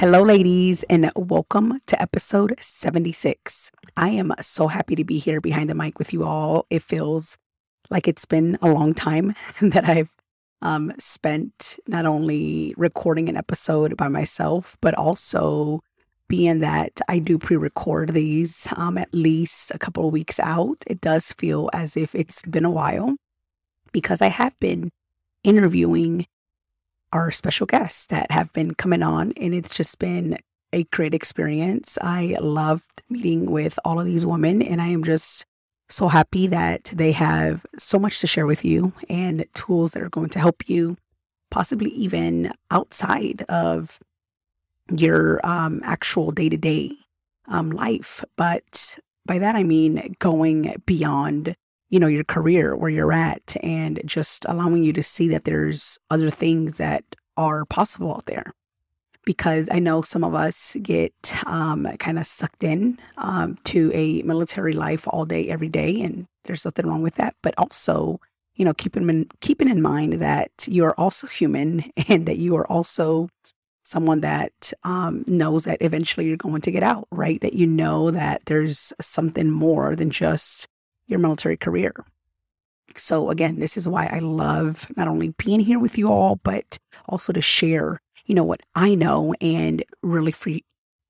Hello, ladies, and welcome to episode 76. I am so happy to be here behind the mic with you all. It feels like it's been a long time that I've um, spent not only recording an episode by myself, but also being that I do pre record these um, at least a couple of weeks out. It does feel as if it's been a while because I have been interviewing our special guests that have been coming on, and it's just been a great experience. I loved meeting with all of these women, and I am just so happy that they have so much to share with you and tools that are going to help you, possibly even outside of your um, actual day to day life. But by that, I mean going beyond you know, your career, where you're at, and just allowing you to see that there's other things that are possible out there. Because I know some of us get um, kind of sucked in um, to a military life all day, every day, and there's nothing wrong with that. But also, you know, keeping in, keeping in mind that you are also human and that you are also someone that um, knows that eventually you're going to get out, right? That you know that there's something more than just your military career. So again, this is why I love not only being here with you all, but also to share, you know, what I know and really for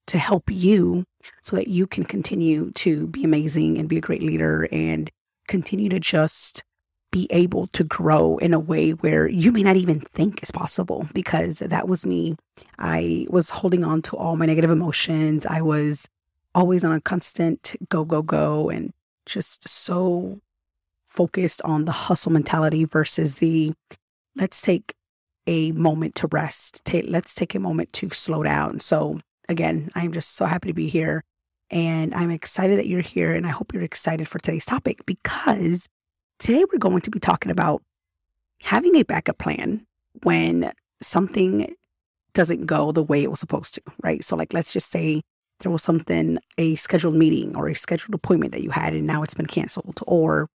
to help you so that you can continue to be amazing and be a great leader and continue to just be able to grow in a way where you may not even think is possible because that was me. I was holding on to all my negative emotions. I was always on a constant go, go, go. And just so focused on the hustle mentality versus the let's take a moment to rest. Take, let's take a moment to slow down. So, again, I'm just so happy to be here. And I'm excited that you're here. And I hope you're excited for today's topic because today we're going to be talking about having a backup plan when something doesn't go the way it was supposed to, right? So, like, let's just say there was something, a scheduled meeting or a scheduled appointment that you had and now it's been canceled, or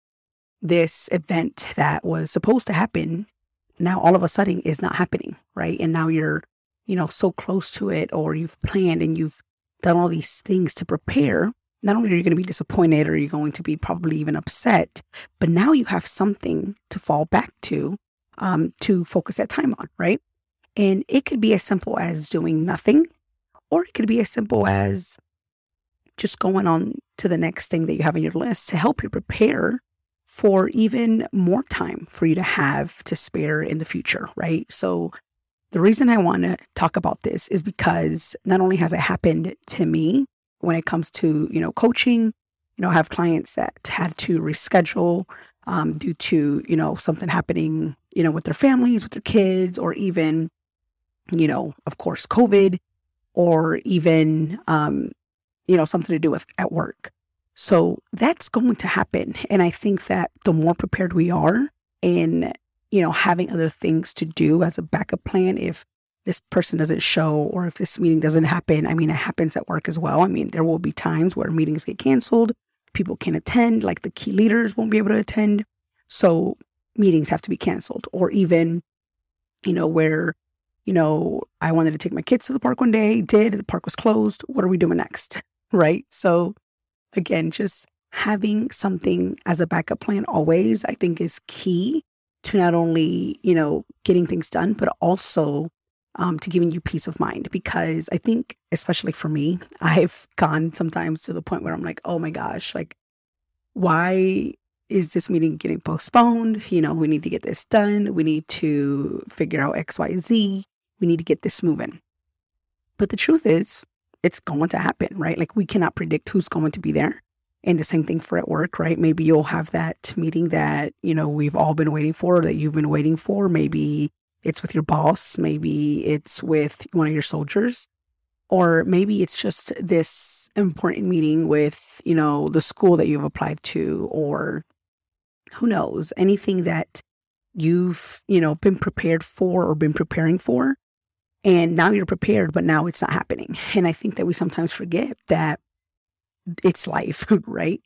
this event that was supposed to happen now all of a sudden is not happening, right? And now you're, you know, so close to it, or you've planned and you've done all these things to prepare. Not only are you going to be disappointed or you're going to be probably even upset, but now you have something to fall back to um, to focus that time on, right? And it could be as simple as doing nothing or it could be as simple as just going on to the next thing that you have on your list to help you prepare for even more time for you to have to spare in the future, right? So, the reason I want to talk about this is because not only has it happened to me when it comes to, you know, coaching, you know, I have clients that had to reschedule um, due to, you know, something happening, you know, with their families, with their kids, or even, you know, of course, COVID or even, um, you know, something to do with at work. So that's going to happen. And I think that the more prepared we are in, you know, having other things to do as a backup plan, if this person doesn't show or if this meeting doesn't happen, I mean, it happens at work as well. I mean, there will be times where meetings get canceled, people can't attend, like the key leaders won't be able to attend. So meetings have to be canceled, or even, you know, where you know, I wanted to take my kids to the park one day, did, the park was closed. What are we doing next? Right. So, again, just having something as a backup plan always, I think, is key to not only, you know, getting things done, but also um, to giving you peace of mind. Because I think, especially for me, I've gone sometimes to the point where I'm like, oh my gosh, like, why is this meeting getting postponed? You know, we need to get this done. We need to figure out X, Y, Z. We need to get this moving. But the truth is, it's going to happen, right? Like we cannot predict who's going to be there. And the same thing for at work, right? Maybe you'll have that meeting that, you know, we've all been waiting for, that you've been waiting for. Maybe it's with your boss. Maybe it's with one of your soldiers. Or maybe it's just this important meeting with, you know, the school that you've applied to, or who knows, anything that you've, you know, been prepared for or been preparing for. And now you're prepared, but now it's not happening. And I think that we sometimes forget that it's life, right?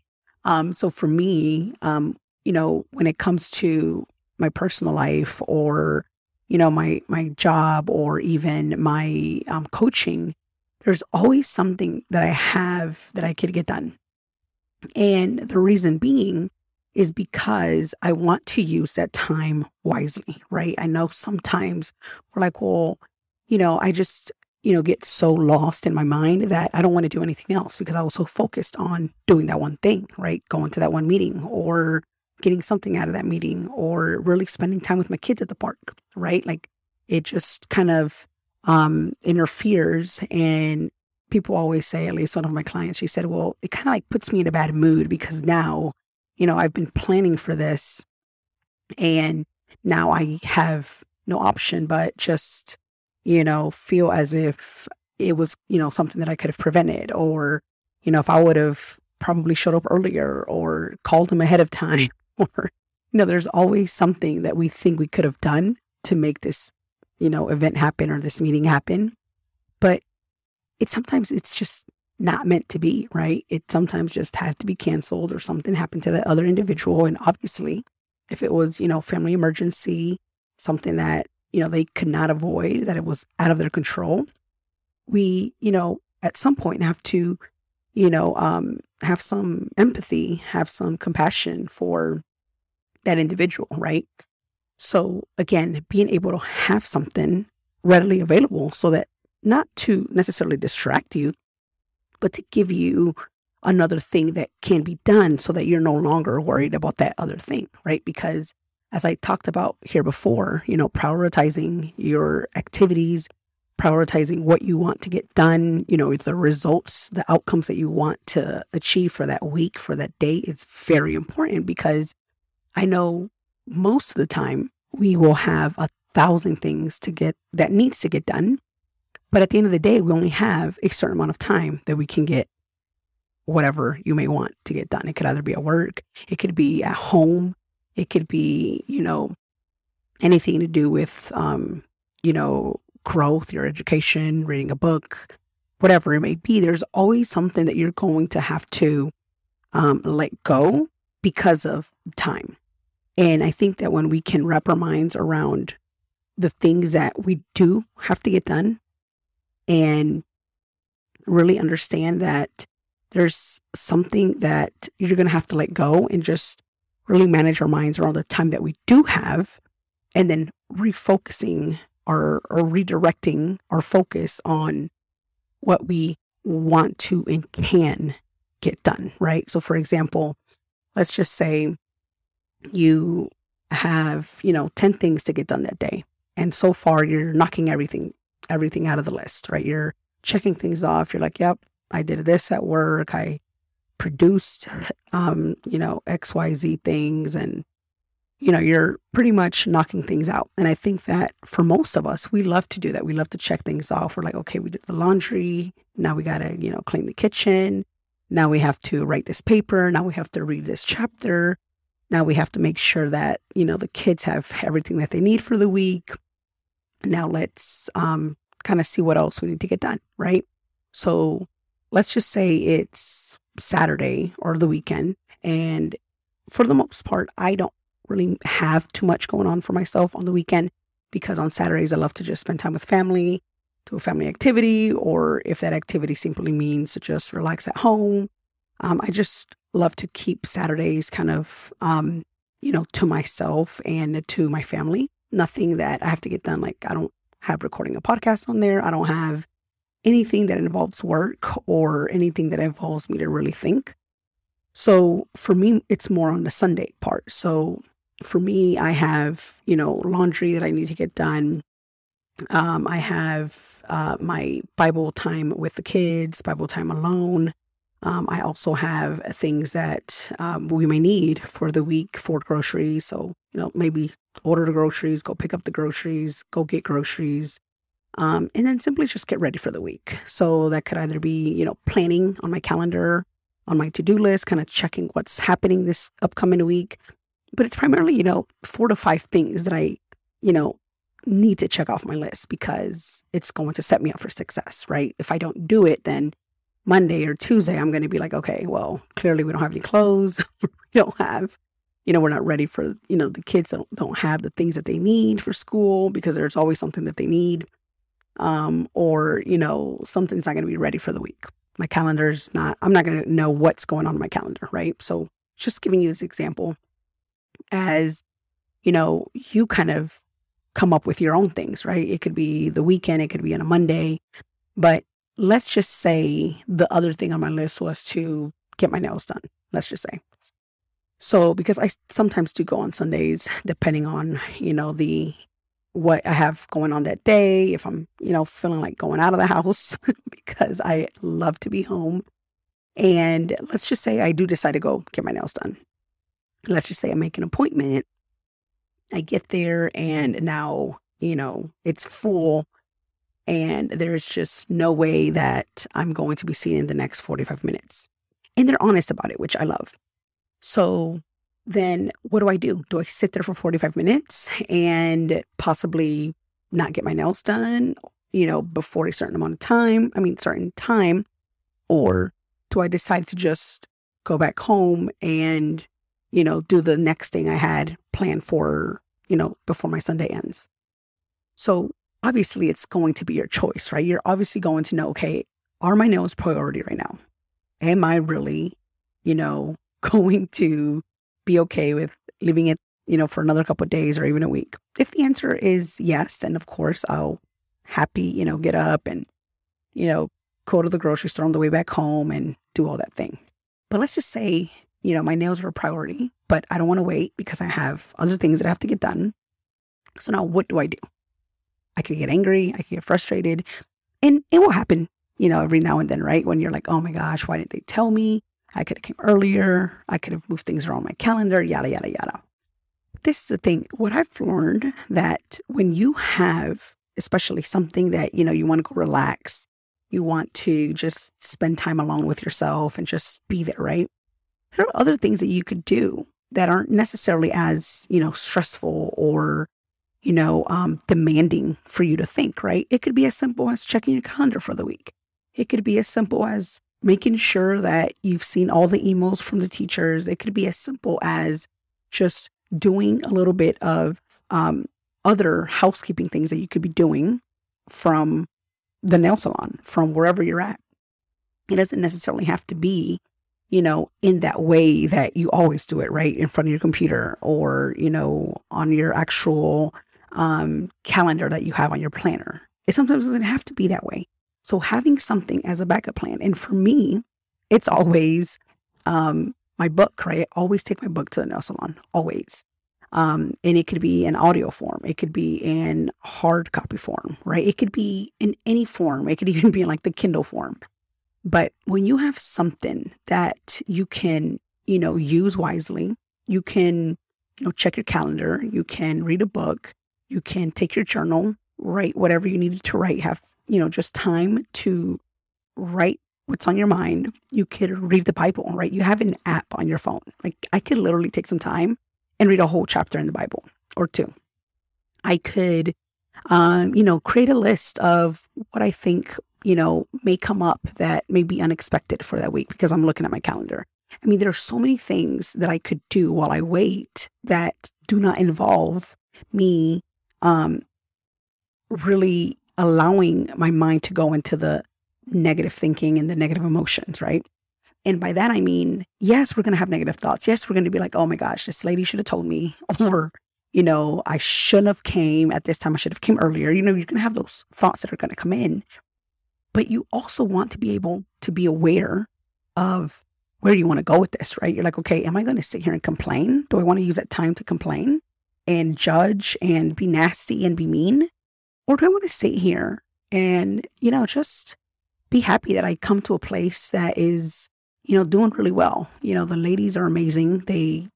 Um, so for me, um, you know, when it comes to my personal life or, you know, my my job or even my um, coaching, there's always something that I have that I could get done. And the reason being is because I want to use that time wisely, right? I know sometimes we're like, well, you know, I just you know, get so lost in my mind that I don't want to do anything else because I was so focused on doing that one thing, right? Going to that one meeting or getting something out of that meeting or really spending time with my kids at the park, right? Like it just kind of um, interferes. And people always say, at least one of my clients, she said, well, it kind of like puts me in a bad mood because now, you know, I've been planning for this and now I have no option but just you know, feel as if it was, you know, something that I could have prevented or, you know, if I would have probably showed up earlier or called him ahead of time or, you know, there's always something that we think we could have done to make this, you know, event happen or this meeting happen. But it sometimes it's just not meant to be, right? It sometimes just had to be canceled or something happened to that other individual. And obviously, if it was, you know, family emergency, something that you know, they could not avoid, that it was out of their control. We, you know, at some point have to, you know, um, have some empathy, have some compassion for that individual, right? So again, being able to have something readily available so that not to necessarily distract you, but to give you another thing that can be done so that you're no longer worried about that other thing, right? Because as I talked about here before, you know, prioritizing your activities, prioritizing what you want to get done, you know, the results, the outcomes that you want to achieve for that week, for that day is very important because I know most of the time we will have a thousand things to get that needs to get done. But at the end of the day, we only have a certain amount of time that we can get whatever you may want to get done. It could either be at work, it could be at home, it could be, you know, anything to do with, um, you know, growth, your education, reading a book, whatever it may be. There's always something that you're going to have to um, let go because of time. And I think that when we can wrap our minds around the things that we do have to get done and really understand that there's something that you're going to have to let go and just really manage our minds around the time that we do have and then refocusing or, or redirecting our focus on what we want to and can get done, right? So, for example, let's just say you have, you know, 10 things to get done that day. And so far you're knocking everything, everything out of the list, right? You're checking things off. You're like, yep, I did this at work. I produced, um, you know, XYZ things and, you know, you're pretty much knocking things out. And I think that for most of us, we love to do that. We love to check things off. We're like, okay, we did the laundry. Now we got to, you know, clean the kitchen. Now we have to write this paper. Now we have to read this chapter. Now we have to make sure that, you know, the kids have everything that they need for the week. Now let's um, kind of see what else we need to get done, right? So let's just say it's Saturday or the weekend. And for the most part, I don't really have too much going on for myself on the weekend because on Saturdays, I love to just spend time with family, do a family activity, or if that activity simply means to just relax at home. Um, I just love to keep Saturdays kind of, um, you know, to myself and to my family. Nothing that I have to get done. Like, I don't have recording a podcast on there. I don't have anything that involves work or anything that involves me to really think. So for me, it's more on the Sunday part. So for me, I have, you know, laundry that I need to get done. Um, I have uh, my Bible time with the kids, Bible time alone. Um, I also have things that um, we may need for the week for groceries. So, you know, maybe order the groceries, go pick up the groceries, go get groceries, um, and then simply just get ready for the week. So that could either be, you know, planning on my calendar, on my to do list, kind of checking what's happening this upcoming week. But it's primarily, you know, four to five things that I, you know, need to check off my list because it's going to set me up for success, right? If I don't do it, then Monday or Tuesday, I'm going to be like, okay, well, clearly we don't have any clothes. we don't have, you know, we're not ready for, you know, the kids don't, don't have the things that they need for school because there's always something that they need. Um, or, you know, something's not going to be ready for the week. My calendar's not, I'm not going to know what's going on in my calendar, right? So just giving you this example as, you know, you kind of come up with your own things, right? It could be the weekend, it could be on a Monday, but let's just say the other thing on my list was to get my nails done. Let's just say. So, because I sometimes do go on Sundays, depending on, you know, the what I have going on that day, if I'm, you know, feeling like going out of the house because I love to be home. And let's just say I do decide to go get my nails done. Let's just say I make an appointment. I get there and now, you know, it's full and there's just no way that I'm going to be seen in the next 45 minutes. And they're honest about it, which I love. So then what do I do? Do I sit there for 45 minutes and possibly not get my nails done, you know, before a certain amount of time? I mean, certain time. Or do I decide to just go back home and, you know, do the next thing I had planned for, you know, before my Sunday ends? So obviously it's going to be your choice, right? You're obviously going to know, okay, are my nails priority right now? Am I really, you know, going to be okay with leaving it, you know, for another couple of days or even a week? If the answer is yes, then of course I'll happy, you know, get up and, you know, go to the grocery store on the way back home and do all that thing. But let's just say, you know, my nails are a priority, but I don't want to wait because I have other things that I have to get done. So now what do I do? I could get angry, I could get frustrated, and it will happen, you know, every now and then, right? When you're like, oh my gosh, why didn't they tell me? I could have came earlier. I could have moved things around my calendar, yada, yada, yada. This is the thing. What I've learned that when you have, especially something that, you know, you want to go relax, you want to just spend time alone with yourself and just be there, right? There are other things that you could do that aren't necessarily as, you know, stressful or you know, um, demanding for you to think, right? It could be as simple as checking your calendar for the week. It could be as simple as making sure that you've seen all the emails from the teachers. It could be as simple as just doing a little bit of um, other housekeeping things that you could be doing from the nail salon, from wherever you're at. It doesn't necessarily have to be, you know, in that way that you always do it, right? In front of your computer or, you know, on your actual um, calendar that you have on your planner. It sometimes doesn't have to be that way. So having something as a backup plan, and for me, it's always um, my book. Right, I always take my book to the nail salon, always. Um, and it could be in audio form. It could be in hard copy form, right? It could be in any form. It could even be in like the Kindle form. But when you have something that you can, you know, use wisely, you can, you know, check your calendar, you can read a book, you can take your journal, write whatever you needed to write, have, you know, just time to write what's on your mind. You could read the Bible, right? You have an app on your phone. Like I could literally take some time and read a whole chapter in the Bible or two. I could, um, you know, create a list of what I think, you know, may come up that may be unexpected for that week because I'm looking at my calendar. I mean, there are so many things that I could do while I wait that do not involve me um, really allowing my mind to go into the negative thinking and the negative emotions, right? And by that, I mean, yes, we're going to have negative thoughts. Yes, we're going to be like, oh my gosh, this lady should have told me. Or, you know, I shouldn't have came at this time. I should have came earlier. You know, you're going to have those thoughts that are going to come in. But you also want to be able to be aware of where you want to go with this, right? You're like, okay, am I going to sit here and complain? Do I want to use that time to complain and judge and be nasty and be mean? Or do I want to sit here and, you know, just be happy that I come to a place that is, you know, doing really well. You know, the ladies are amazing. They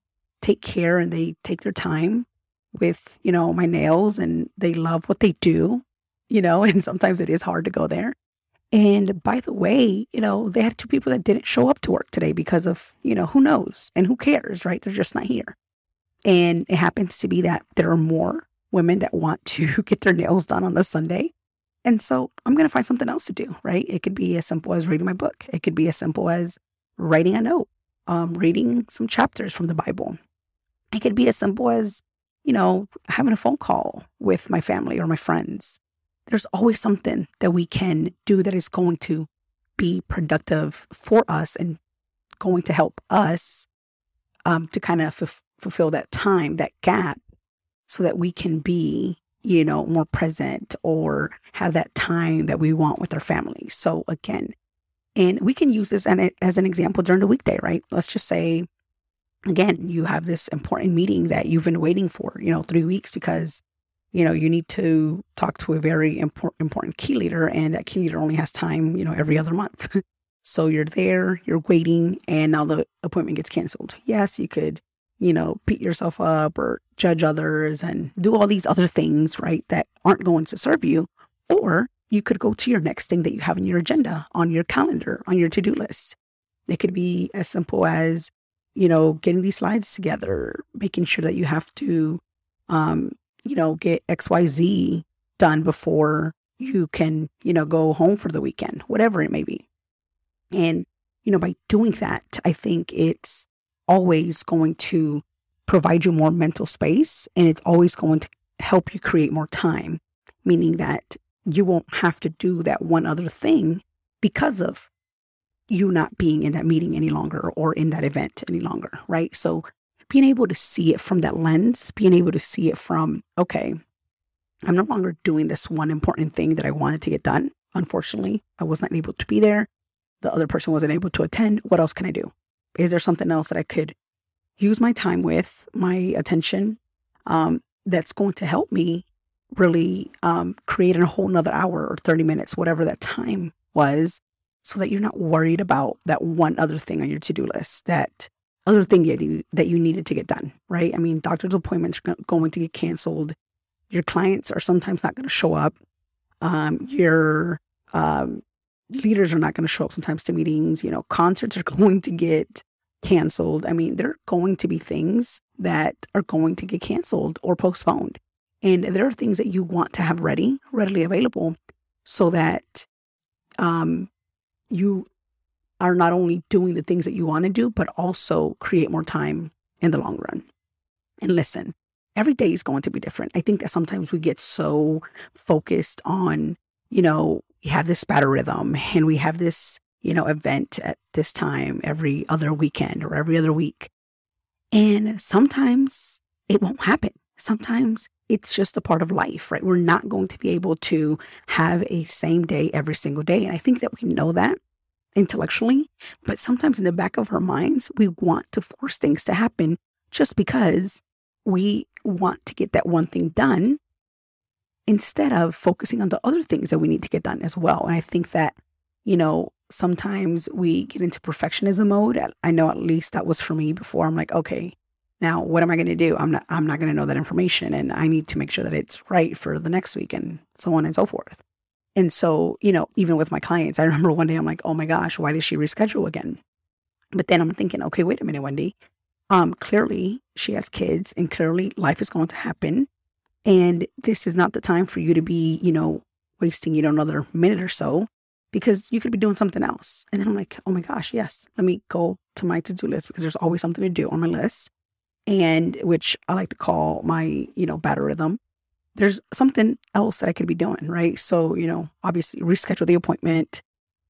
take care and they take their time with, you know, my nails and they love what they do, you know, and sometimes it is hard to go there. And by the way, you know, they had two people that didn't show up to work today because of, you know, who knows and who cares, right? They're just not here. And it happens to be that there are more women that want to get their nails done on a Sunday and so I'm going to find something else to do, right? It could be as simple as reading my book. It could be as simple as writing a note, um, reading some chapters from the Bible. It could be as simple as, you know, having a phone call with my family or my friends. There's always something that we can do that is going to be productive for us and going to help us um, to kind of f- fulfill that time, that gap, so that we can be you know, more present or have that time that we want with our family. So again, and we can use this and as an example during the weekday, right? Let's just say, again, you have this important meeting that you've been waiting for, you know, three weeks because, you know, you need to talk to a very important key leader and that key leader only has time, you know, every other month. so you're there, you're waiting, and now the appointment gets canceled. Yes, you could you know, beat yourself up or judge others and do all these other things, right, that aren't going to serve you. Or you could go to your next thing that you have in your agenda, on your calendar, on your to do list. It could be as simple as, you know, getting these slides together, making sure that you have to, um, you know, get XYZ done before you can, you know, go home for the weekend, whatever it may be. And, you know, by doing that, I think it's always going to provide you more mental space and it's always going to help you create more time, meaning that you won't have to do that one other thing because of you not being in that meeting any longer or in that event any longer, right? So being able to see it from that lens, being able to see it from, okay, I'm no longer doing this one important thing that I wanted to get done. Unfortunately, I was not able to be there. The other person wasn't able to attend. What else can I do? Is there something else that I could use my time with, my attention, um, that's going to help me really um, create a whole nother hour or 30 minutes, whatever that time was, so that you're not worried about that one other thing on your to do list, that other thing you, that you needed to get done, right? I mean, doctor's appointments are going to get canceled. Your clients are sometimes not going to show up. Um, your um, leaders are not going to show up sometimes to meetings. You know, concerts are going to get canceled. I mean, there are going to be things that are going to get canceled or postponed. And there are things that you want to have ready, readily available, so that um, you are not only doing the things that you want to do, but also create more time in the long run. And listen, every day is going to be different. I think that sometimes we get so focused on, you know, we have this battle rhythm and we have this, you know, event at this time every other weekend or every other week. And sometimes it won't happen. Sometimes it's just a part of life, right? We're not going to be able to have a same day every single day. And I think that we know that intellectually, but sometimes in the back of our minds, we want to force things to happen just because we want to get that one thing done instead of focusing on the other things that we need to get done as well. And I think that, you know, sometimes we get into perfectionism mode. I know at least that was for me before. I'm like, okay, now what am I going to do? I'm not I'm not going to know that information and I need to make sure that it's right for the next week and so on and so forth. And so, you know, even with my clients, I remember one day I'm like, "Oh my gosh, why did she reschedule again?" But then I'm thinking, "Okay, wait a minute, Wendy. Um clearly she has kids and clearly life is going to happen and this is not the time for you to be, you know, wasting, you know, another minute or so because you could be doing something else. And then I'm like, oh my gosh, yes, let me go to my to do list because there's always something to do on my list. And which I like to call my, you know, battle rhythm. There's something else that I could be doing, right? So, you know, obviously reschedule the appointment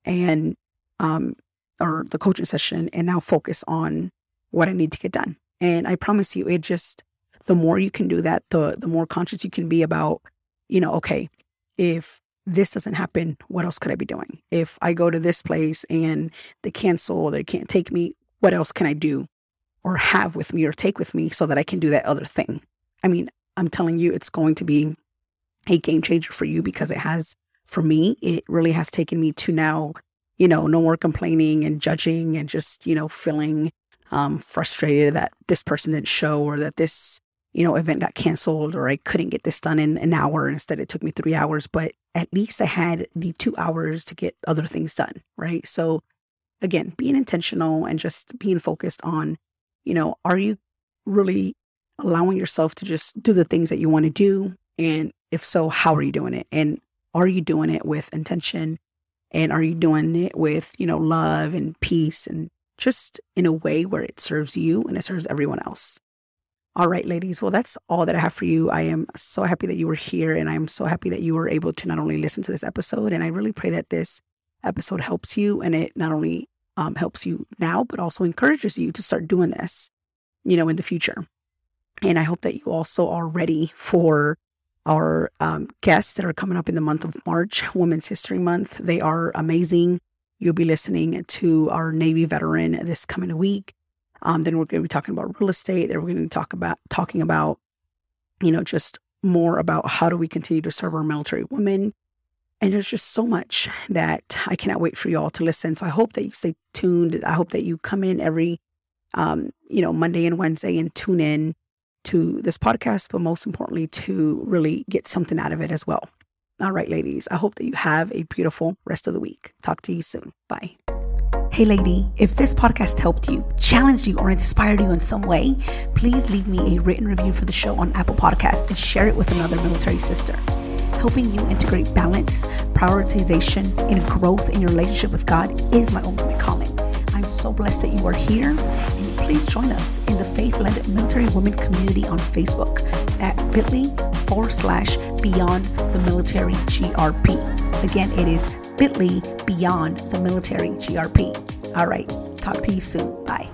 and, um, or the coaching session and now focus on what I need to get done. And I promise you, it just, the more you can do that, the the more conscious you can be about, you know, okay, if this doesn't happen, what else could I be doing? If I go to this place and they cancel or they can't take me, what else can I do or have with me or take with me so that I can do that other thing? I mean, I'm telling you, it's going to be a game changer for you because it has, for me, it really has taken me to now, you know, no more complaining and judging and just, you know, feeling um, frustrated that this person didn't show or that this you know, event got canceled or I couldn't get this done in an hour. Instead, it took me three hours, but at least I had the two hours to get other things done. Right. So, again, being intentional and just being focused on, you know, are you really allowing yourself to just do the things that you want to do? And if so, how are you doing it? And are you doing it with intention? And are you doing it with, you know, love and peace and just in a way where it serves you and it serves everyone else? All right, ladies. Well, that's all that I have for you. I am so happy that you were here and I'm so happy that you were able to not only listen to this episode, and I really pray that this episode helps you and it not only um, helps you now, but also encourages you to start doing this, you know, in the future. And I hope that you also are ready for our um, guests that are coming up in the month of March, Women's History Month. They are amazing. You'll be listening to our Navy veteran this coming week. Um, then we're going to be talking about real estate. Then we're going to talk about talking about, you know, just more about how do we continue to serve our military women. And there's just so much that I cannot wait for you all to listen. So I hope that you stay tuned. I hope that you come in every, um, you know, Monday and Wednesday and tune in to this podcast, but most importantly, to really get something out of it as well. All right, ladies, I hope that you have a beautiful rest of the week. Talk to you soon. Bye. Hey, lady, if this podcast helped you, challenged you, or inspired you in some way, please leave me a written review for the show on Apple Podcasts and share it with another military sister. Helping you integrate balance, prioritization, and growth in your relationship with God is my ultimate calling. I'm so blessed that you are here, and please join us in the faith led military women community on Facebook at bit.ly forward slash beyond the military GRP. Again, it is bit.ly beyond the military GRP. All right, talk to you soon. Bye.